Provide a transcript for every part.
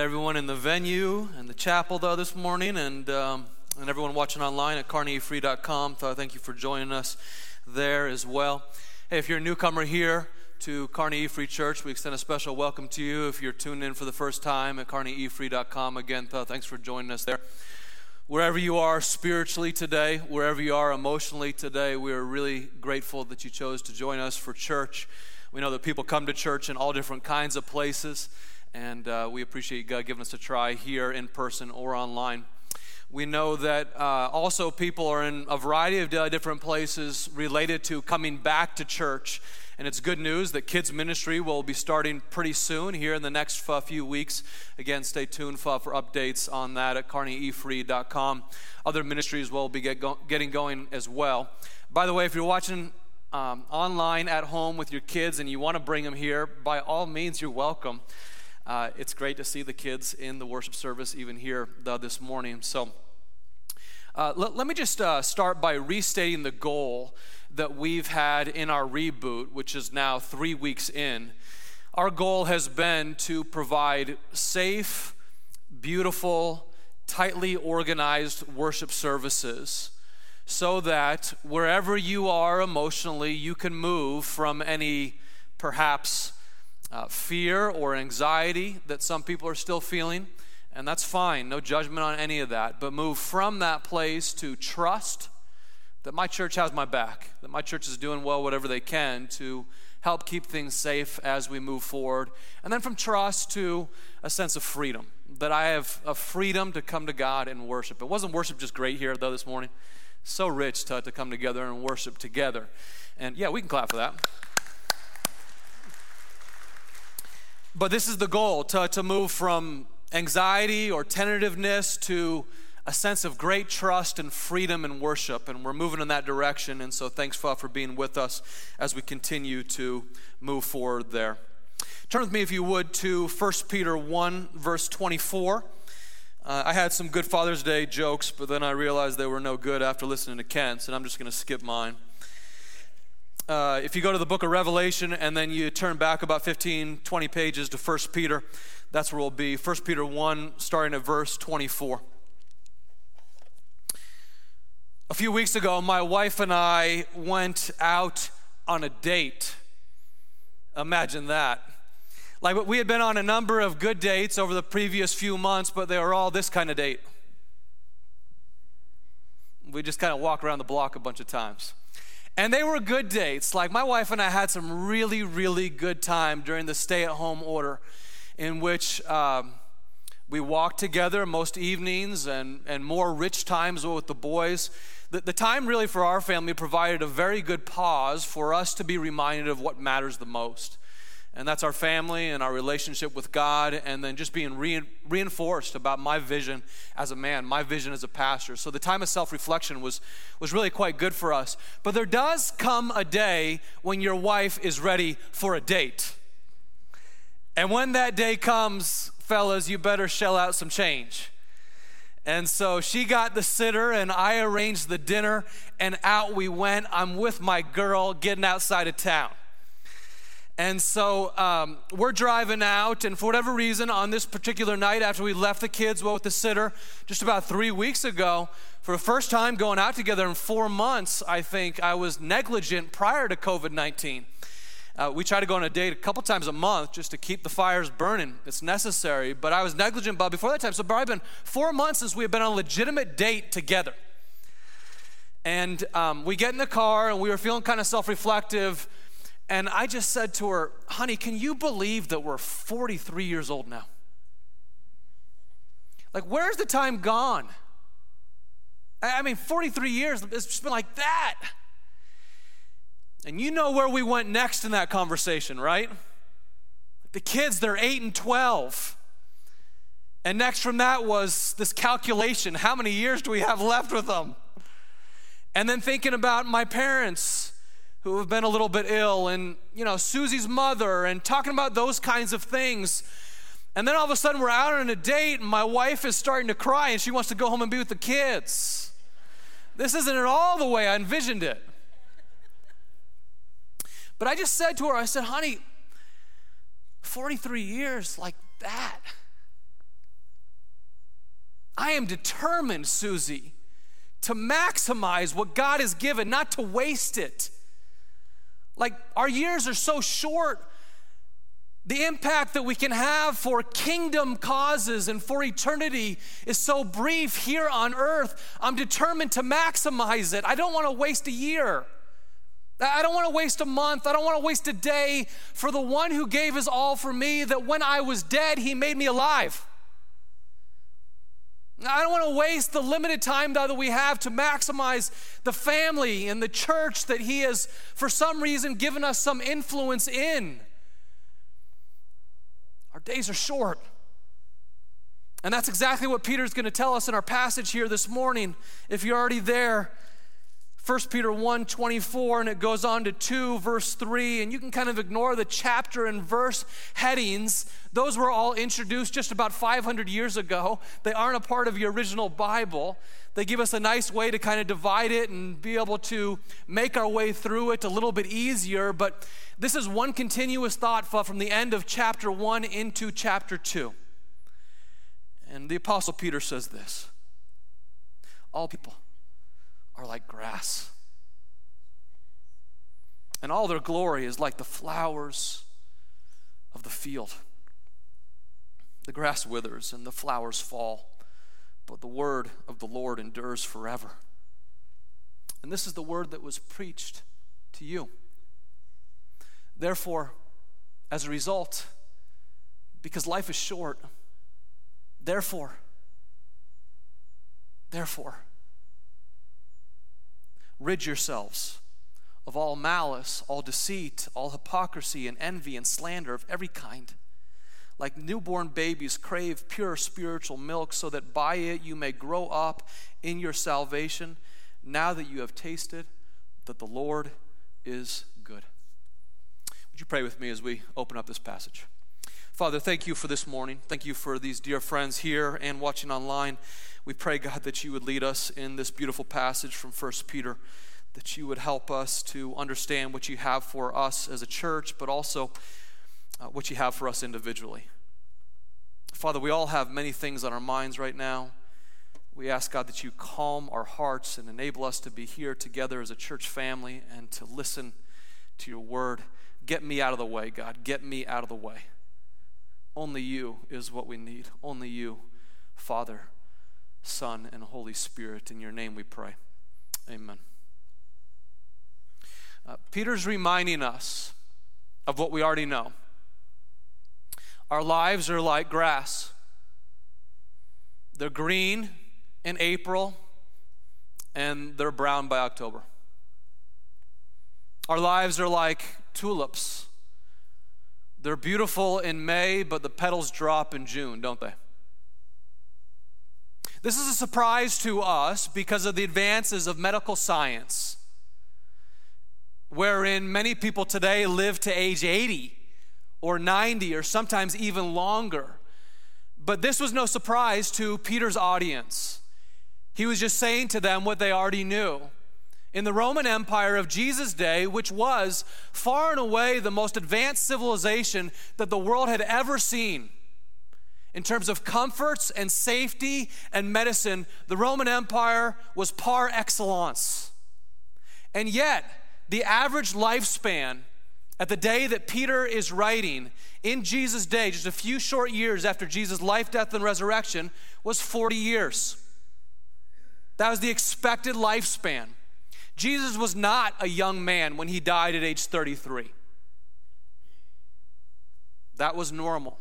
everyone in the venue and the chapel, though, this morning, and, um, and everyone watching online at carnegiefree.com. So thank you for joining us there as well. Hey, if you're a newcomer here to Carnegie Free Church, we extend a special welcome to you. If you're tuned in for the first time at carnegiefree.com, again, thanks for joining us there. Wherever you are spiritually today, wherever you are emotionally today, we are really grateful that you chose to join us for church. We know that people come to church in all different kinds of places, and uh, we appreciate God giving us a try here in person or online. We know that uh, also people are in a variety of different places related to coming back to church. And it's good news that kids' ministry will be starting pretty soon here in the next few weeks. Again, stay tuned for, for updates on that at carnegiefree.com. Other ministries will be get go- getting going as well. By the way, if you're watching um, online at home with your kids and you want to bring them here, by all means, you're welcome. Uh, it's great to see the kids in the worship service, even here uh, this morning. So, uh, let, let, me just uh, start by restating the goal that we've had in our reboot, which is now three weeks in. Our goal has been to provide safe, beautiful, tightly organized worship services so that wherever you are emotionally, you can move from any perhaps uh, fear or anxiety that some people are still feeling. And that's fine, no judgment on any of that. But move from that place to trust that my church has my back, that my church is doing well, whatever they can to help keep things safe as we move forward. And then from trust to a sense of freedom, that I have a freedom to come to God and worship. It wasn't worship just great here, though, this morning so rich to, to come together and worship together. And yeah, we can clap for that. But this is the goal to, to move from anxiety or tentativeness to a sense of great trust and freedom and worship. And we're moving in that direction. And so thanks, for for being with us as we continue to move forward there. Turn with me, if you would, to 1 Peter 1, verse 24. Uh, I had some good Father's Day jokes, but then I realized they were no good after listening to Kent's, and I'm just going to skip mine. Uh, if you go to the book of Revelation and then you turn back about 15, 20 pages to 1 Peter, that's where we'll be. 1 Peter 1, starting at verse 24. A few weeks ago, my wife and I went out on a date. Imagine that. Like we had been on a number of good dates over the previous few months, but they were all this kind of date. We just kind of walk around the block a bunch of times. And they were good dates. Like my wife and I had some really, really good time during the stay at home order, in which um, we walked together most evenings and, and more rich times with the boys. The, the time really for our family provided a very good pause for us to be reminded of what matters the most and that's our family and our relationship with God, and then just being re- reinforced about my vision as a man, my vision as a pastor. So the time of self reflection was, was really quite good for us. But there does come a day when your wife is ready for a date. And when that day comes, fellas, you better shell out some change. And so she got the sitter, and I arranged the dinner, and out we went. I'm with my girl getting outside of town. And so um, we're driving out, and for whatever reason, on this particular night after we left the kids well, with the sitter just about three weeks ago, for the first time going out together in four months, I think I was negligent prior to COVID 19. Uh, we try to go on a date a couple times a month just to keep the fires burning. It's necessary, but I was negligent but before that time. So, probably been four months since we have been on a legitimate date together. And um, we get in the car, and we were feeling kind of self reflective and I just said to her, honey, can you believe that we're 43 years old now? Like, where's the time gone? I mean, 43 years, it's just been like that. And you know where we went next in that conversation, right? The kids, they're 8 and 12. And next from that was this calculation how many years do we have left with them? And then thinking about my parents who have been a little bit ill and, you know, Susie's mother and talking about those kinds of things. And then all of a sudden we're out on a date and my wife is starting to cry and she wants to go home and be with the kids. This isn't at all the way I envisioned it. But I just said to her, I said, honey, 43 years like that. I am determined, Susie, to maximize what God has given, not to waste it. Like our years are so short. The impact that we can have for kingdom causes and for eternity is so brief here on earth. I'm determined to maximize it. I don't want to waste a year. I don't want to waste a month. I don't want to waste a day for the one who gave his all for me, that when I was dead, he made me alive. I don't want to waste the limited time that we have to maximize the family and the church that he has, for some reason, given us some influence in. Our days are short. And that's exactly what Peter's going to tell us in our passage here this morning. If you're already there, 1 Peter 1 24, and it goes on to 2, verse 3, and you can kind of ignore the chapter and verse headings. Those were all introduced just about 500 years ago. They aren't a part of your original Bible. They give us a nice way to kind of divide it and be able to make our way through it a little bit easier. But this is one continuous thought from the end of chapter 1 into chapter 2. And the Apostle Peter says this All people are like grass. And all their glory is like the flowers of the field. The grass withers and the flowers fall, but the word of the Lord endures forever. And this is the word that was preached to you. Therefore, as a result, because life is short, therefore, therefore, Rid yourselves of all malice, all deceit, all hypocrisy, and envy and slander of every kind. Like newborn babies, crave pure spiritual milk, so that by it you may grow up in your salvation, now that you have tasted that the Lord is good. Would you pray with me as we open up this passage? Father, thank you for this morning. Thank you for these dear friends here and watching online. We pray, God, that you would lead us in this beautiful passage from 1 Peter, that you would help us to understand what you have for us as a church, but also uh, what you have for us individually. Father, we all have many things on our minds right now. We ask, God, that you calm our hearts and enable us to be here together as a church family and to listen to your word. Get me out of the way, God. Get me out of the way. Only you is what we need. Only you, Father. Son, and Holy Spirit. In your name we pray. Amen. Uh, Peter's reminding us of what we already know. Our lives are like grass, they're green in April, and they're brown by October. Our lives are like tulips. They're beautiful in May, but the petals drop in June, don't they? This is a surprise to us because of the advances of medical science, wherein many people today live to age 80 or 90 or sometimes even longer. But this was no surprise to Peter's audience. He was just saying to them what they already knew. In the Roman Empire of Jesus' day, which was far and away the most advanced civilization that the world had ever seen, in terms of comforts and safety and medicine, the Roman Empire was par excellence. And yet, the average lifespan at the day that Peter is writing in Jesus' day, just a few short years after Jesus' life, death, and resurrection, was 40 years. That was the expected lifespan. Jesus was not a young man when he died at age 33. That was normal.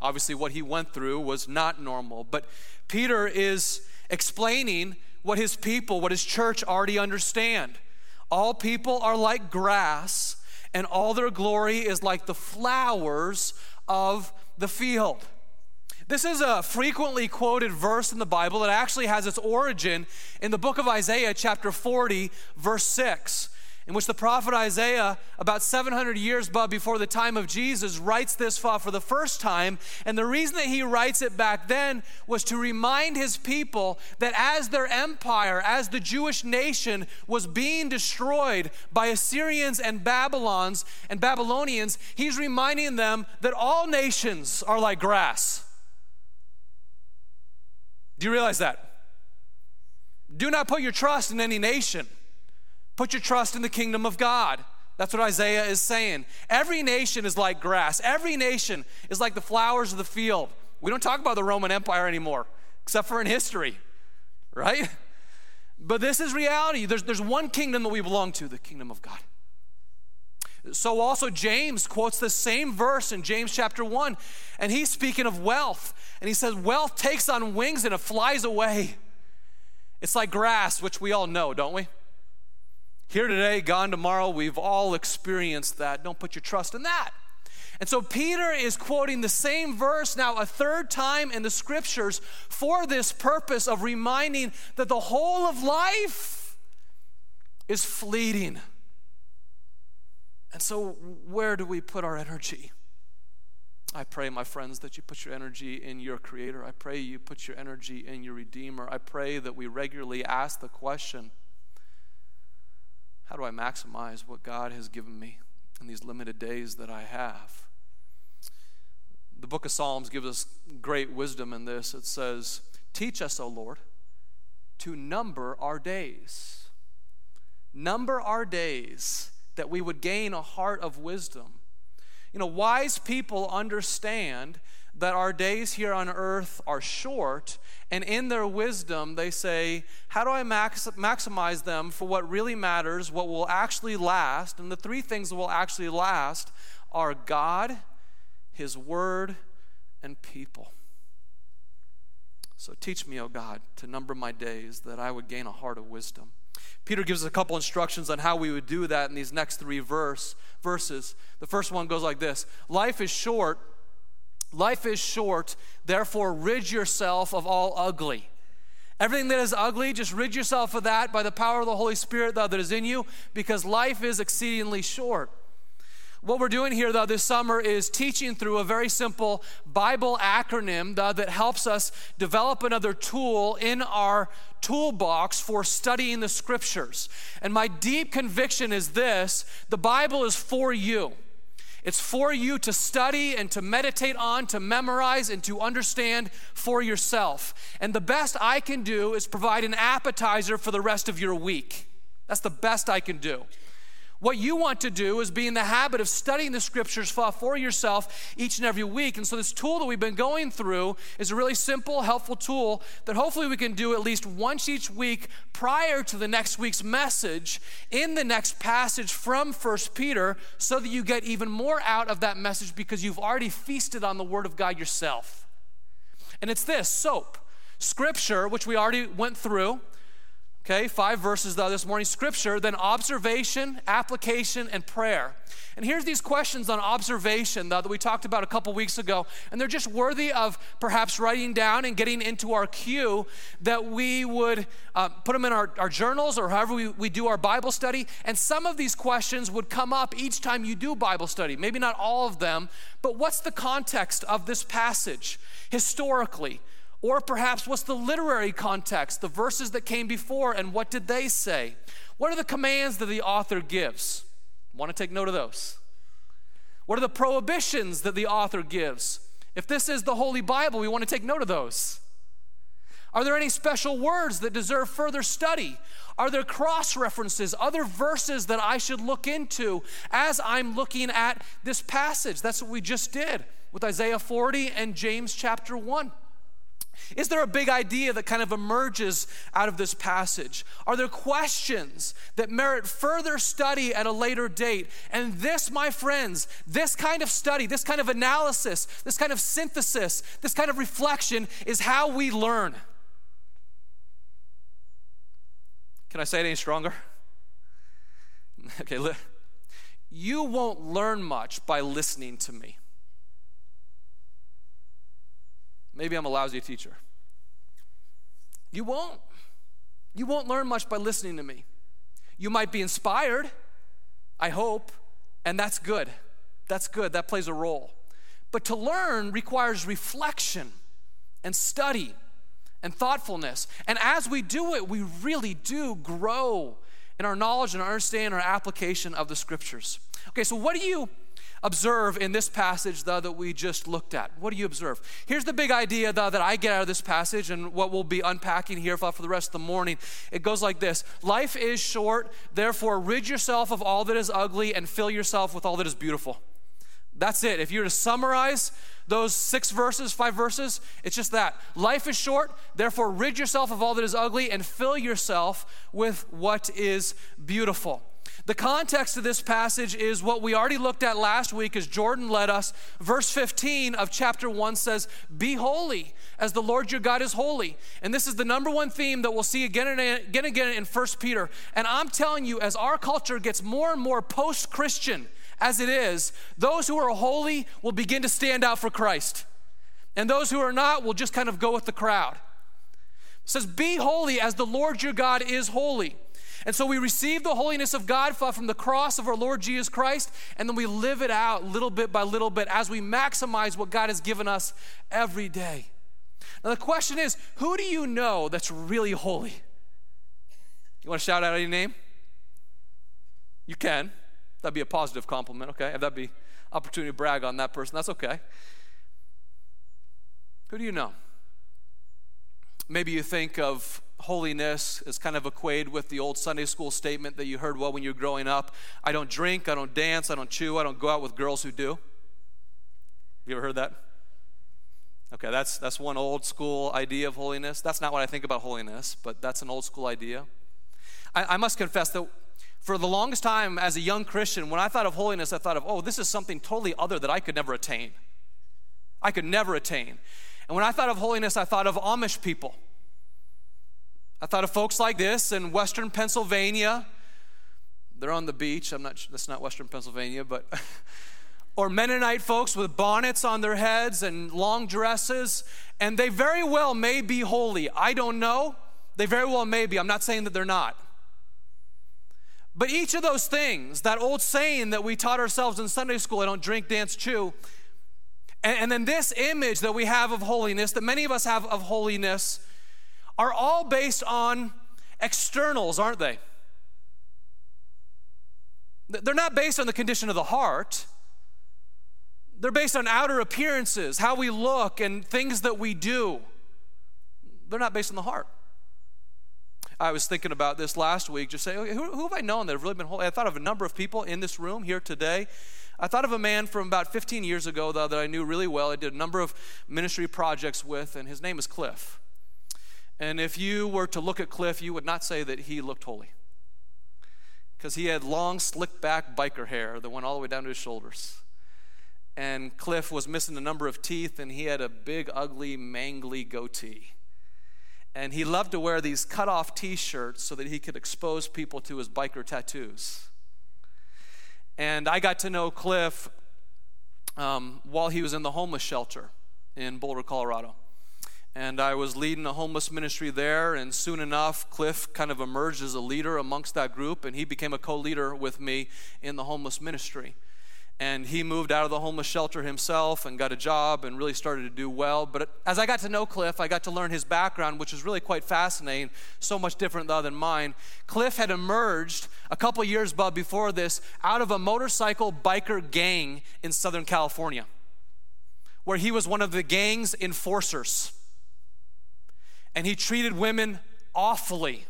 Obviously, what he went through was not normal. But Peter is explaining what his people, what his church already understand. All people are like grass, and all their glory is like the flowers of the field. This is a frequently quoted verse in the Bible that actually has its origin in the book of Isaiah, chapter 40, verse 6. in which the prophet Isaiah, about 700 years before the time of Jesus, writes this for the first time. And the reason that he writes it back then was to remind his people that as their empire, as the Jewish nation was being destroyed by Assyrians and Babylons and Babylonians, he's reminding them that all nations are like grass. Do you realize that? Do not put your trust in any nation. Put your trust in the kingdom of God. That's what Isaiah is saying. Every nation is like grass, every nation is like the flowers of the field. We don't talk about the Roman Empire anymore, except for in history, right? But this is reality. There's, there's one kingdom that we belong to, the kingdom of God. So also James quotes the same verse in James chapter 1, and he's speaking of wealth. And he says, Wealth takes on wings and it flies away. It's like grass, which we all know, don't we? Here today, gone tomorrow, we've all experienced that. Don't put your trust in that. And so Peter is quoting the same verse now a third time in the scriptures for this purpose of reminding that the whole of life is fleeting. And so, where do we put our energy? I pray, my friends, that you put your energy in your Creator. I pray you put your energy in your Redeemer. I pray that we regularly ask the question how do I maximize what God has given me in these limited days that I have? The book of Psalms gives us great wisdom in this. It says, Teach us, O Lord, to number our days. Number our days that we would gain a heart of wisdom. You know, wise people understand that our days here on earth are short, and in their wisdom, they say, How do I max- maximize them for what really matters, what will actually last? And the three things that will actually last are God, His Word, and people. So teach me, O God, to number my days that I would gain a heart of wisdom. Peter gives us a couple instructions on how we would do that in these next three verse, verses. The first one goes like this Life is short Life is short, therefore, rid yourself of all ugly. Everything that is ugly, just rid yourself of that by the power of the Holy Spirit that is in you, because life is exceedingly short. What we're doing here, though, this summer is teaching through a very simple Bible acronym though, that helps us develop another tool in our toolbox for studying the scriptures. And my deep conviction is this the Bible is for you. It's for you to study and to meditate on, to memorize, and to understand for yourself. And the best I can do is provide an appetizer for the rest of your week. That's the best I can do. What you want to do is be in the habit of studying the scriptures for yourself each and every week. And so, this tool that we've been going through is a really simple, helpful tool that hopefully we can do at least once each week prior to the next week's message in the next passage from First Peter so that you get even more out of that message because you've already feasted on the Word of God yourself. And it's this SOAP. Scripture, which we already went through, Okay, five verses this morning scripture, then observation, application, and prayer. And here's these questions on observation though, that we talked about a couple weeks ago, and they're just worthy of perhaps writing down and getting into our queue that we would uh, put them in our, our journals or however we, we do our Bible study. And some of these questions would come up each time you do Bible study. Maybe not all of them, but what's the context of this passage historically? Or perhaps what's the literary context, the verses that came before, and what did they say? What are the commands that the author gives? Want to take note of those. What are the prohibitions that the author gives? If this is the Holy Bible, we want to take note of those. Are there any special words that deserve further study? Are there cross references, other verses that I should look into as I'm looking at this passage? That's what we just did with Isaiah 40 and James chapter 1. Is there a big idea that kind of emerges out of this passage? Are there questions that merit further study at a later date? And this, my friends, this kind of study, this kind of analysis, this kind of synthesis, this kind of reflection is how we learn. Can I say it any stronger? Okay, you won't learn much by listening to me. Maybe I'm a lousy teacher. You won't. You won't learn much by listening to me. You might be inspired, I hope, and that's good. That's good. That plays a role. But to learn requires reflection and study and thoughtfulness. And as we do it, we really do grow in our knowledge and our understanding, our application of the scriptures. Okay, so what do you observe in this passage though, that we just looked at? What do you observe? Here's the big idea though, that I get out of this passage and what we'll be unpacking here for the rest of the morning. It goes like this Life is short, therefore, rid yourself of all that is ugly and fill yourself with all that is beautiful. That's it. If you were to summarize those six verses, five verses, it's just that. Life is short, therefore, rid yourself of all that is ugly and fill yourself with what is beautiful. The context of this passage is what we already looked at last week as Jordan led us. Verse 15 of chapter 1 says, Be holy as the Lord your God is holy. And this is the number one theme that we'll see again and again, and again in 1 Peter. And I'm telling you, as our culture gets more and more post Christian, as it is, those who are holy will begin to stand out for Christ. And those who are not will just kind of go with the crowd. It says, Be holy as the Lord your God is holy. And so we receive the holiness of God from the cross of our Lord Jesus Christ, and then we live it out little bit by little bit as we maximize what God has given us every day. Now, the question is who do you know that's really holy? You want to shout out any name? You can. That'd be a positive compliment, okay? And that'd be opportunity to brag on that person. That's okay. Who do you know? Maybe you think of holiness is kind of equated with the old Sunday school statement that you heard well when you were growing up I don't drink, I don't dance, I don't chew, I don't go out with girls who do. You ever heard that? Okay, that's, that's one old school idea of holiness. That's not what I think about holiness, but that's an old school idea. I, I must confess that for the longest time as a young Christian, when I thought of holiness, I thought of, oh, this is something totally other that I could never attain. I could never attain. And when I thought of holiness, I thought of Amish people. I thought of folks like this in Western Pennsylvania. They're on the beach. I'm not. That's not Western Pennsylvania, but. or Mennonite folks with bonnets on their heads and long dresses, and they very well may be holy. I don't know. They very well may be. I'm not saying that they're not. But each of those things, that old saying that we taught ourselves in Sunday school, I don't drink, dance, chew, and, and then this image that we have of holiness, that many of us have of holiness, are all based on externals, aren't they? They're not based on the condition of the heart. They're based on outer appearances, how we look, and things that we do. They're not based on the heart. I was thinking about this last week, just saying, okay, who, who, have I known that have really been holy? I thought of a number of people in this room here today. I thought of a man from about 15 years ago, though, that I knew really well. I did a number of ministry projects with, and his name is Cliff. And if you were to look at Cliff, you would not say that he looked holy. Because he had long, slick back biker hair that went all the way down to his shoulders. And Cliff was missing a number of teeth, and he had a big, ugly, mangly goatee. And he loved to wear these cut off t shirts so that he could expose people to his biker tattoos. And I got to know Cliff um, while he was in the homeless shelter in Boulder, Colorado and I was leading a homeless ministry there. And soon enough, Cliff kind of emerged as a leader amongst that group, and he became a co leader with me in the homeless ministry. And he moved out of the homeless shelter himself and got a job and really started to do well. But as I got to know Cliff, I got to learn his background, which is really quite fascinating, so much different than mine. Cliff had emerged a couple years before this out of a motorcycle biker gang in Southern California, where he was one of the gang's enforcers and he treated women awfully.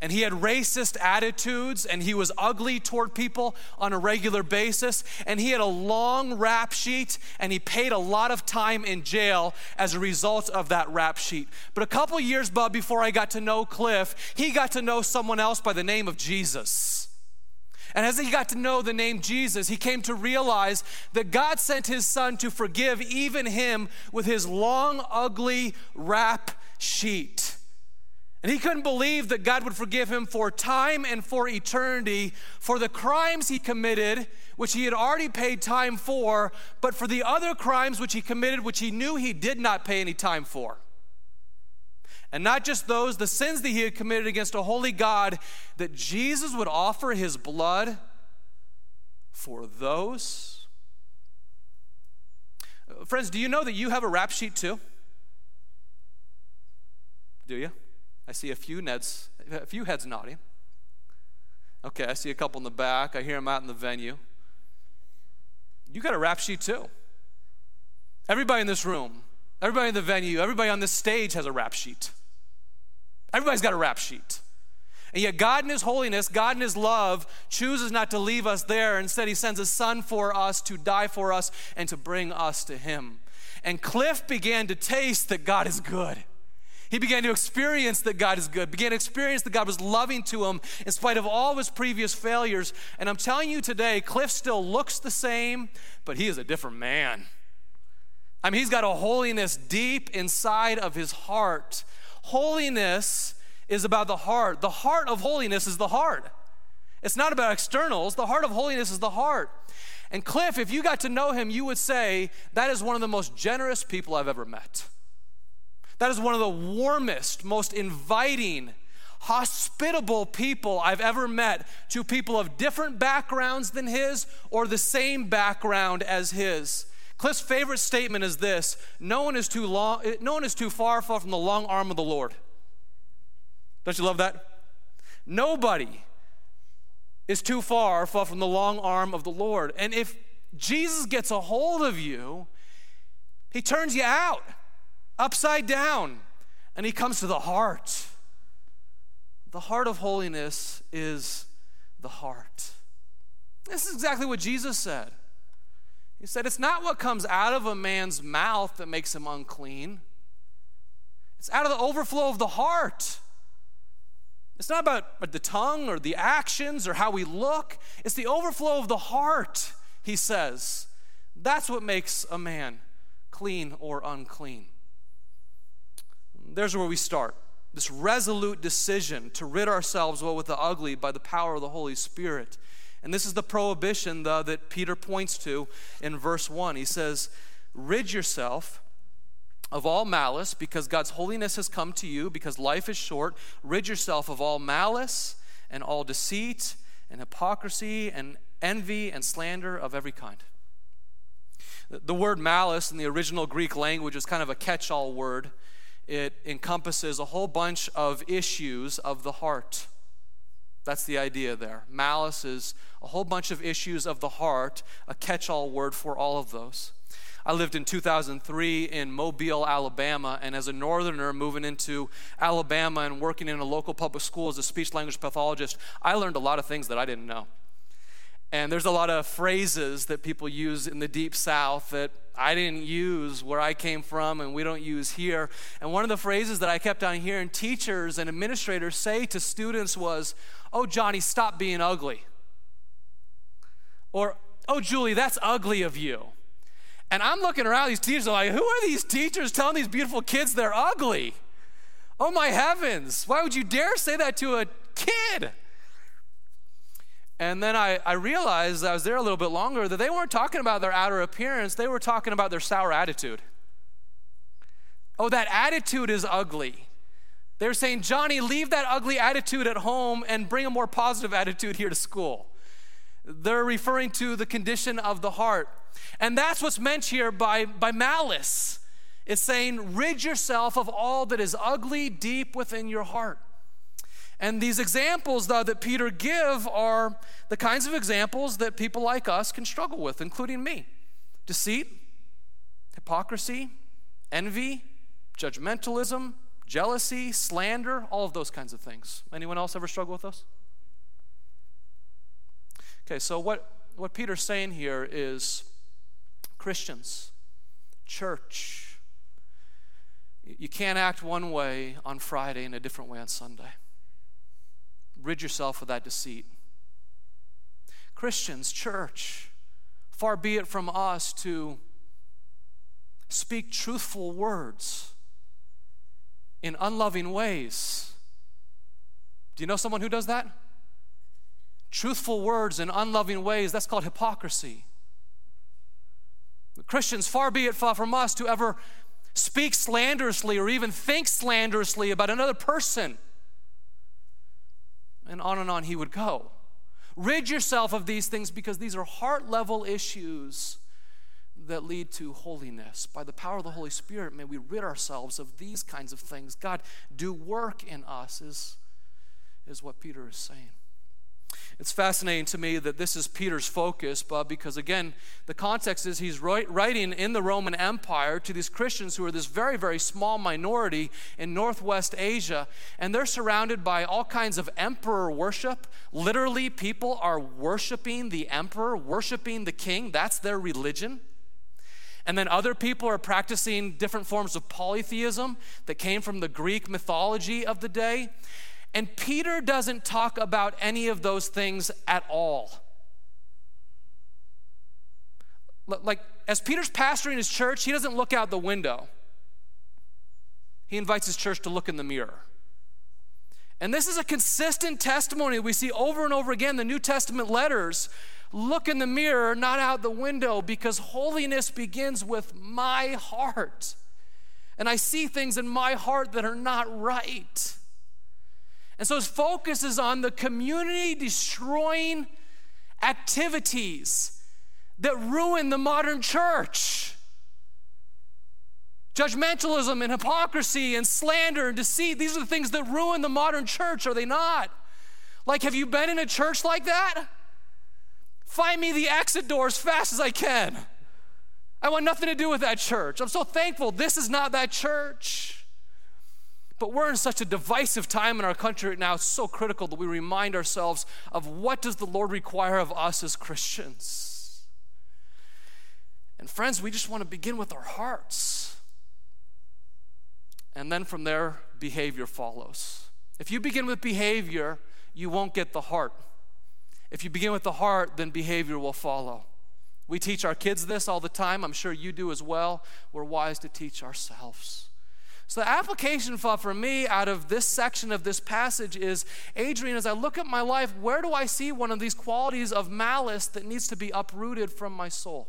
And he had racist attitudes and he was ugly toward people on a regular basis. And he had a long rap sheet and he paid a lot of time in jail as a result of that rap sheet. But a couple years before I got to know Cliff, he got to know someone else by the name of Jesus. And as he got to know the name Jesus, he came to realize that God sent his son to forgive even him with his long, ugly rap sheet. And he couldn't believe that God would forgive him for time and for eternity for the crimes he committed, which he had already paid time for, but for the other crimes which he committed, which he knew he did not pay any time for. And not just those, the sins that he had committed against a holy God, that Jesus would offer his blood for those. Friends, do you know that you have a rap sheet too? Do you? I see a few Neds, a few heads nodding. Okay, I see a couple in the back. I hear them out in the venue. You got a rap sheet too. Everybody in this room, everybody in the venue, everybody on this stage has a rap sheet. Everybody's got a rap sheet. And yet, God in His holiness, God in His love, chooses not to leave us there. Instead, He sends His Son for us to die for us and to bring us to Him. And Cliff began to taste that God is good. He began to experience that God is good, began to experience that God was loving to him in spite of all of his previous failures. And I'm telling you today, Cliff still looks the same, but he is a different man. I mean, he's got a holiness deep inside of his heart. Holiness is about the heart. The heart of holiness is the heart. It's not about externals. The heart of holiness is the heart. And Cliff, if you got to know him, you would say that is one of the most generous people I've ever met. That is one of the warmest, most inviting, hospitable people I've ever met to people of different backgrounds than his or the same background as his. Cliff's favorite statement is this no one is too long, no one is too far, from the long arm of the Lord. Don't you love that? Nobody is too far from the long arm of the Lord. And if Jesus gets a hold of you, he turns you out upside down and he comes to the heart. The heart of holiness is the heart. This is exactly what Jesus said. He said, It's not what comes out of a man's mouth that makes him unclean, it's out of the overflow of the heart. It's not about the tongue or the actions or how we look, it's the overflow of the heart, he says. That's what makes a man clean or unclean. There's where we start this resolute decision to rid ourselves well with the ugly by the power of the Holy Spirit. And this is the prohibition that Peter points to in verse 1. He says, Rid yourself of all malice because God's holiness has come to you, because life is short. Rid yourself of all malice and all deceit and hypocrisy and envy and slander of every kind. The word malice in the original Greek language is kind of a catch all word. It encompasses a whole bunch of issues of the heart. That's the idea there. Malice is a whole bunch of issues of the heart, a catch all word for all of those. I lived in 2003 in Mobile, Alabama, and as a northerner moving into Alabama and working in a local public school as a speech language pathologist, I learned a lot of things that I didn't know. And there's a lot of phrases that people use in the deep south that I didn't use where I came from and we don't use here. And one of the phrases that I kept on hearing teachers and administrators say to students was, Oh, Johnny, stop being ugly. Or, Oh, Julie, that's ugly of you. And I'm looking around, these teachers are like, Who are these teachers telling these beautiful kids they're ugly? Oh, my heavens, why would you dare say that to a kid? And then I, I realized I was there a little bit longer that they weren't talking about their outer appearance, they were talking about their sour attitude. Oh, that attitude is ugly. They're saying, Johnny, leave that ugly attitude at home and bring a more positive attitude here to school. They're referring to the condition of the heart. And that's what's meant here by, by malice. It's saying, rid yourself of all that is ugly deep within your heart. And these examples, though, that Peter give are the kinds of examples that people like us can struggle with, including me deceit, hypocrisy, envy, judgmentalism, jealousy, slander, all of those kinds of things. Anyone else ever struggle with those? Okay, so what, what Peter's saying here is Christians, church, you can't act one way on Friday and a different way on Sunday rid yourself of that deceit. Christians, church, far be it from us to speak truthful words in unloving ways. Do you know someone who does that? Truthful words in unloving ways, that's called hypocrisy. Christians, far be it far from us to ever speak slanderously or even think slanderously about another person and on and on he would go. Rid yourself of these things because these are heart level issues that lead to holiness. By the power of the Holy Spirit, may we rid ourselves of these kinds of things. God, do work in us, is, is what Peter is saying. It's fascinating to me that this is Peter's focus, but because again, the context is he's writing in the Roman Empire to these Christians who are this very, very small minority in Northwest Asia, and they're surrounded by all kinds of emperor worship. Literally, people are worshiping the emperor, worshiping the king. That's their religion. And then other people are practicing different forms of polytheism that came from the Greek mythology of the day. And Peter doesn't talk about any of those things at all. Like, as Peter's pastoring his church, he doesn't look out the window. He invites his church to look in the mirror. And this is a consistent testimony we see over and over again the New Testament letters look in the mirror, not out the window, because holiness begins with my heart. And I see things in my heart that are not right. And so his focus is on the community destroying activities that ruin the modern church. Judgmentalism and hypocrisy and slander and deceit, these are the things that ruin the modern church, are they not? Like, have you been in a church like that? Find me the exit door as fast as I can. I want nothing to do with that church. I'm so thankful this is not that church. But we're in such a divisive time in our country right now. It's so critical that we remind ourselves of what does the Lord require of us as Christians. And friends, we just want to begin with our hearts. And then from there, behavior follows. If you begin with behavior, you won't get the heart. If you begin with the heart, then behavior will follow. We teach our kids this all the time. I'm sure you do as well. We're wise to teach ourselves. So, the application for me out of this section of this passage is Adrian, as I look at my life, where do I see one of these qualities of malice that needs to be uprooted from my soul?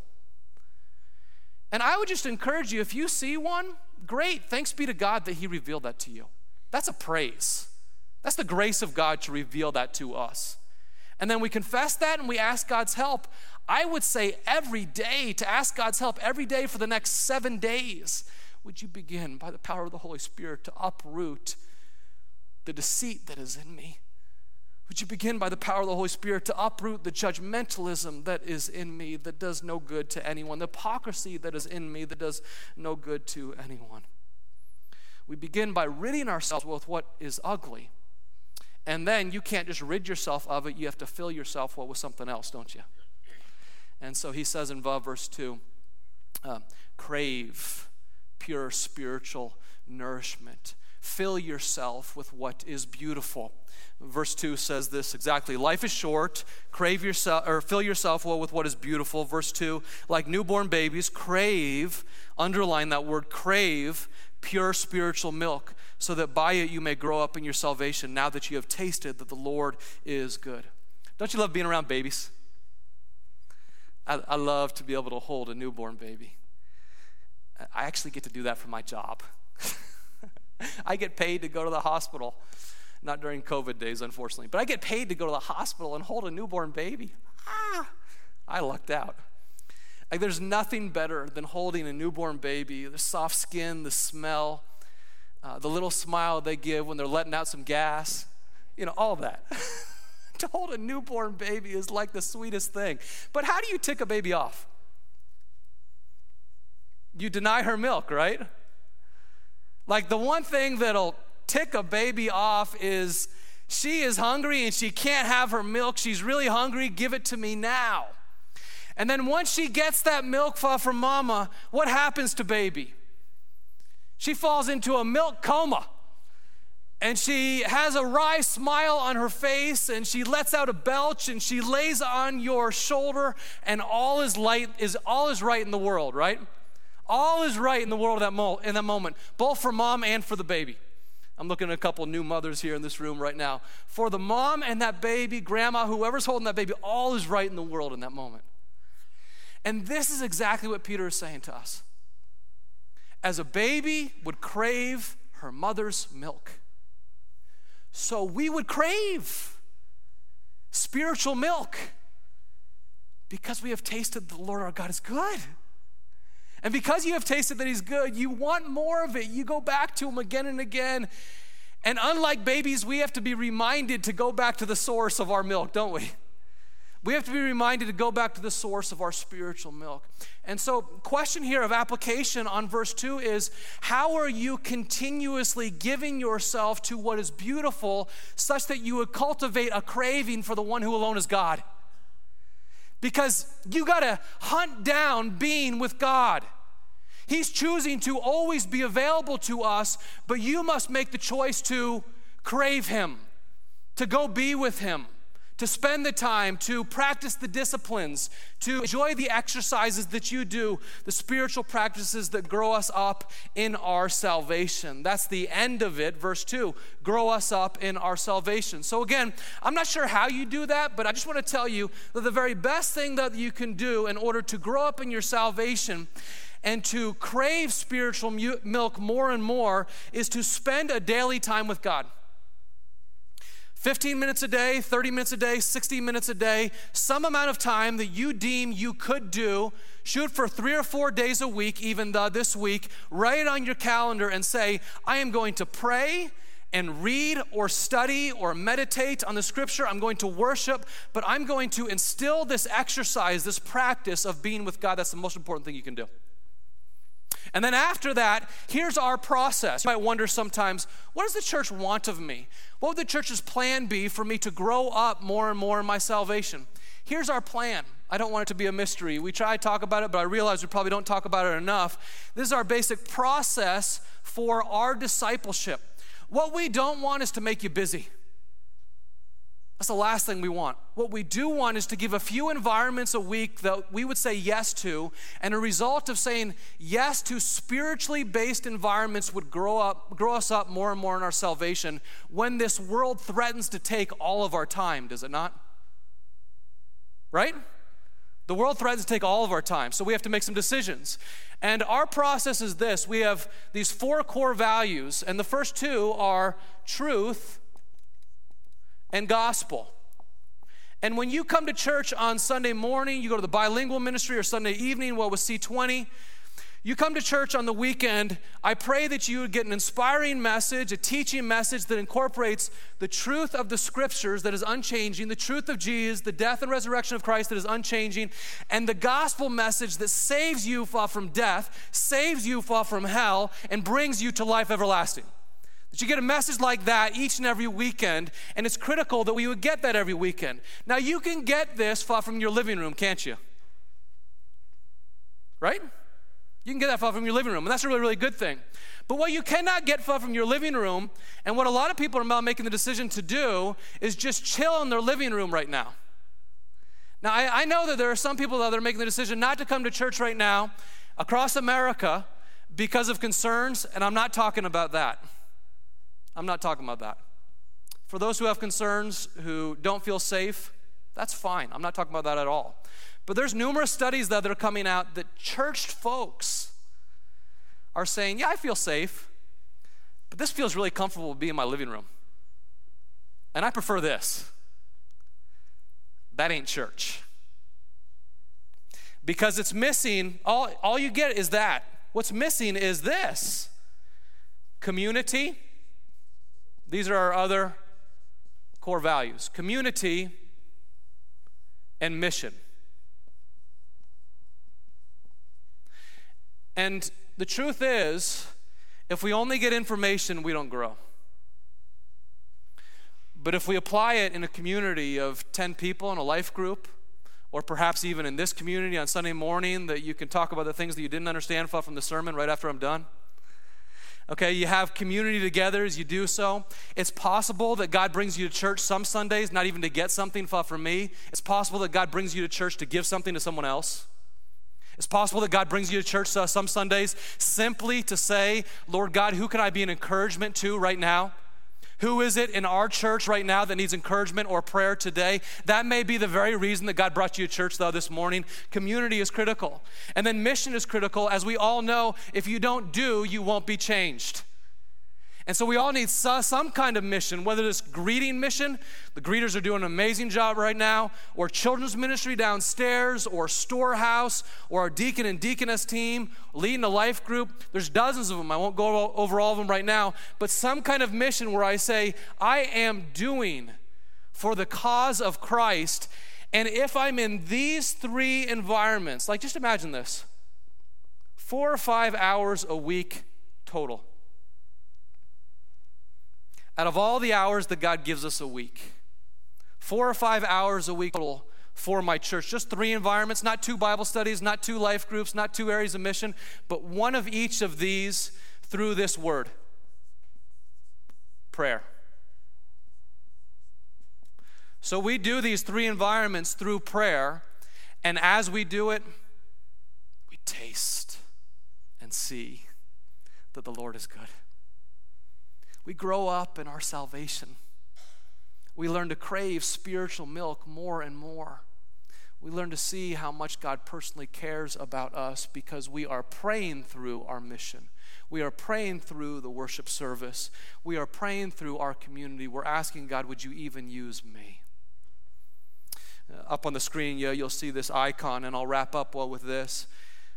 And I would just encourage you if you see one, great. Thanks be to God that He revealed that to you. That's a praise. That's the grace of God to reveal that to us and then we confess that and we ask God's help. I would say every day to ask God's help every day for the next seven days. Would you begin by the power of the Holy Spirit to uproot the deceit that is in me? Would you begin by the power of the Holy Spirit to uproot the judgmentalism that is in me that does no good to anyone, the hypocrisy that is in me that does no good to anyone? We begin by ridding ourselves with what is ugly and then you can't just rid yourself of it, you have to fill yourself well, with something else, don't you? And so he says in verse 2 uh, crave pure spiritual nourishment. Fill yourself with what is beautiful. Verse 2 says this exactly. Life is short. Crave yourself or fill yourself well with what is beautiful. Verse 2, like newborn babies, crave, underline that word crave pure spiritual milk, so that by it you may grow up in your salvation now that you have tasted that the Lord is good. Don't you love being around babies? I, I love to be able to hold a newborn baby. I actually get to do that for my job. I get paid to go to the hospital, not during COVID days, unfortunately, but I get paid to go to the hospital and hold a newborn baby. Ah, I lucked out. Like, there's nothing better than holding a newborn baby, the soft skin, the smell, uh, the little smile they give when they're letting out some gas, you know, all that. to hold a newborn baby is like the sweetest thing. But how do you tick a baby off? You deny her milk, right? Like, the one thing that'll tick a baby off is she is hungry and she can't have her milk. She's really hungry. Give it to me now. And then once she gets that milk from mama, what happens to baby? She falls into a milk coma. And she has a wry smile on her face and she lets out a belch and she lays on your shoulder and all is light is all is right in the world, right? All is right in the world that mo- in that moment, both for mom and for the baby. I'm looking at a couple new mothers here in this room right now. For the mom and that baby, grandma, whoever's holding that baby, all is right in the world in that moment. And this is exactly what Peter is saying to us. As a baby would crave her mother's milk, so we would crave spiritual milk? Because we have tasted the Lord our God is good. And because you have tasted that He's good, you want more of it. You go back to Him again and again. And unlike babies, we have to be reminded to go back to the source of our milk, don't we? We have to be reminded to go back to the source of our spiritual milk. And so, question here of application on verse 2 is how are you continuously giving yourself to what is beautiful such that you would cultivate a craving for the one who alone is God? Because you got to hunt down being with God. He's choosing to always be available to us, but you must make the choice to crave Him, to go be with Him to spend the time to practice the disciplines, to enjoy the exercises that you do, the spiritual practices that grow us up in our salvation. That's the end of it, verse 2 grow us up in our salvation. So, again, I'm not sure how you do that, but I just want to tell you that the very best thing that you can do in order to grow up in your salvation and to crave spiritual milk more and more is to spend a daily time with God. 15 minutes a day, 30 minutes a day, 60 minutes a day, some amount of time that you deem you could do. Shoot for three or four days a week, even the, this week. Write it on your calendar and say, I am going to pray and read or study or meditate on the scripture. I'm going to worship, but I'm going to instill this exercise, this practice of being with God. That's the most important thing you can do. And then after that, here's our process. You might wonder sometimes, what does the church want of me? What would the church's plan be for me to grow up more and more in my salvation? Here's our plan. I don't want it to be a mystery. We try to talk about it, but I realize we probably don't talk about it enough. This is our basic process for our discipleship. What we don't want is to make you busy. That's the last thing we want. What we do want is to give a few environments a week that we would say yes to, and a result of saying yes to spiritually based environments would grow up, grow us up more and more in our salvation when this world threatens to take all of our time, does it not? Right? The world threatens to take all of our time, so we have to make some decisions. And our process is this we have these four core values, and the first two are truth and gospel. And when you come to church on Sunday morning, you go to the bilingual ministry or Sunday evening, what was C20, you come to church on the weekend, I pray that you would get an inspiring message, a teaching message that incorporates the truth of the scriptures that is unchanging, the truth of Jesus, the death and resurrection of Christ that is unchanging, and the gospel message that saves you from death, saves you from hell, and brings you to life everlasting. That you get a message like that each and every weekend, and it's critical that we would get that every weekend. Now, you can get this far from your living room, can't you? Right? You can get that far from your living room, and that's a really, really good thing. But what you cannot get far from your living room, and what a lot of people are now making the decision to do, is just chill in their living room right now. Now, I, I know that there are some people that are making the decision not to come to church right now across America because of concerns, and I'm not talking about that. I'm not talking about that. For those who have concerns, who don't feel safe, that's fine. I'm not talking about that at all. But there's numerous studies that are coming out that churched folks are saying, yeah, I feel safe, but this feels really comfortable to be in my living room. And I prefer this. That ain't church. Because it's missing, all, all you get is that. What's missing is this community these are our other core values community and mission. And the truth is, if we only get information, we don't grow. But if we apply it in a community of 10 people in a life group, or perhaps even in this community on Sunday morning, that you can talk about the things that you didn't understand from the sermon right after I'm done Okay, you have community together as you do so. It's possible that God brings you to church some Sundays, not even to get something from me. It's possible that God brings you to church to give something to someone else. It's possible that God brings you to church uh, some Sundays simply to say, Lord God, who can I be an encouragement to right now? Who is it in our church right now that needs encouragement or prayer today? That may be the very reason that God brought you to church, though, this morning. Community is critical. And then mission is critical. As we all know, if you don't do, you won't be changed. And so we all need some kind of mission, whether it's greeting mission, the greeters are doing an amazing job right now, or children's ministry downstairs, or storehouse, or our deacon and deaconess team, leading a life group. There's dozens of them. I won't go over all of them right now, but some kind of mission where I say, I am doing for the cause of Christ. And if I'm in these three environments, like just imagine this four or five hours a week total out of all the hours that God gives us a week, four or five hours a week total for my church. Just three environments, not two Bible studies, not two life groups, not two areas of mission, but one of each of these through this word prayer. So we do these three environments through prayer, and as we do it, we taste and see that the Lord is good. We grow up in our salvation. We learn to crave spiritual milk more and more. We learn to see how much God personally cares about us because we are praying through our mission. We are praying through the worship service. We are praying through our community. We're asking God, would you even use me? Uh, up on the screen, you'll see this icon, and I'll wrap up well with this.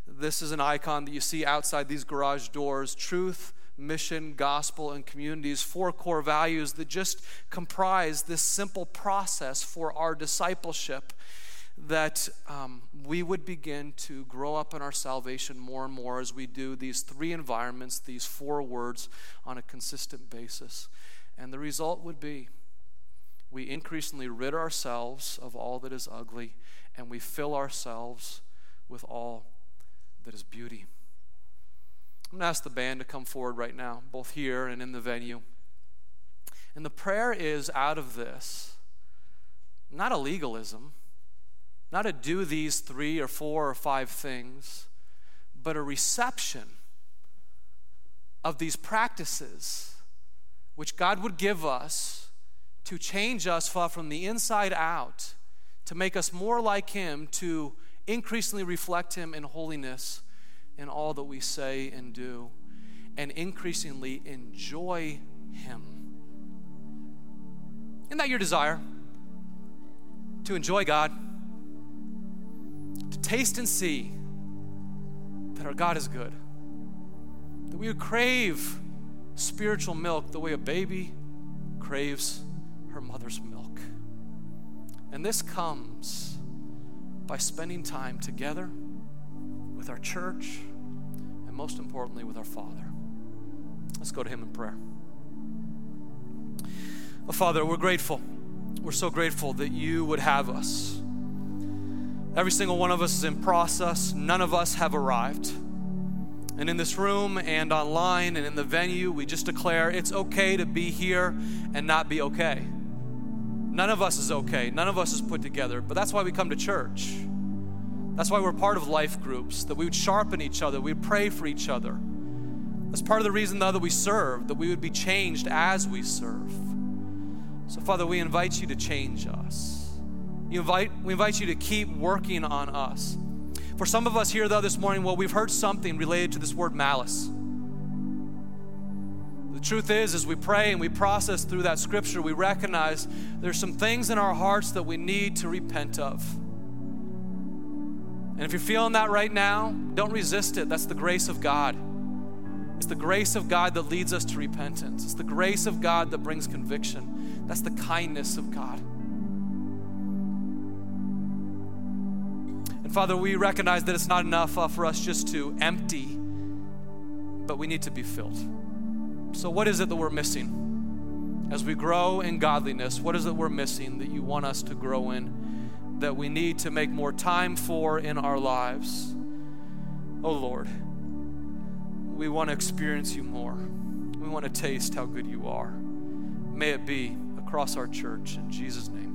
This is an icon that you see outside these garage doors truth, mission, gospel, and communities, four core values that just comprise this simple process for our discipleship that um, we would begin to grow up in our salvation more and more as we do these three environments, these four words on a consistent basis. And the result would be we increasingly rid ourselves of all that is ugly and we fill ourselves with all that is beauty. I'm going to ask the band to come forward right now, both here and in the venue. And the prayer is out of this not a legalism, not a do these three or four or five things, but a reception of these practices which God would give us to change us from the inside out, to make us more like Him, to increasingly reflect Him in holiness in all that we say and do, and increasingly enjoy Him. Isn't that your desire? To enjoy God, to taste and see that our God is good, that we would crave spiritual milk the way a baby craves her mother's milk. And this comes by spending time together with our church, and most importantly, with our Father. Let's go to Him in prayer. Oh, Father, we're grateful. We're so grateful that you would have us. Every single one of us is in process, none of us have arrived. And in this room and online and in the venue, we just declare it's okay to be here and not be okay. None of us is okay. None of us is put together. But that's why we come to church. That's why we're part of life groups, that we would sharpen each other, we would pray for each other. That's part of the reason, though, that we serve, that we would be changed as we serve. So, Father, we invite you to change us. You invite, we invite you to keep working on us. For some of us here, though, this morning, well, we've heard something related to this word malice. The truth is, as we pray and we process through that scripture, we recognize there's some things in our hearts that we need to repent of. And if you're feeling that right now, don't resist it. That's the grace of God. It's the grace of God that leads us to repentance. It's the grace of God that brings conviction. That's the kindness of God. And Father, we recognize that it's not enough uh, for us just to empty, but we need to be filled. So, what is it that we're missing? As we grow in godliness, what is it we're missing that you want us to grow in? That we need to make more time for in our lives. Oh Lord, we want to experience you more. We want to taste how good you are. May it be across our church. In Jesus' name.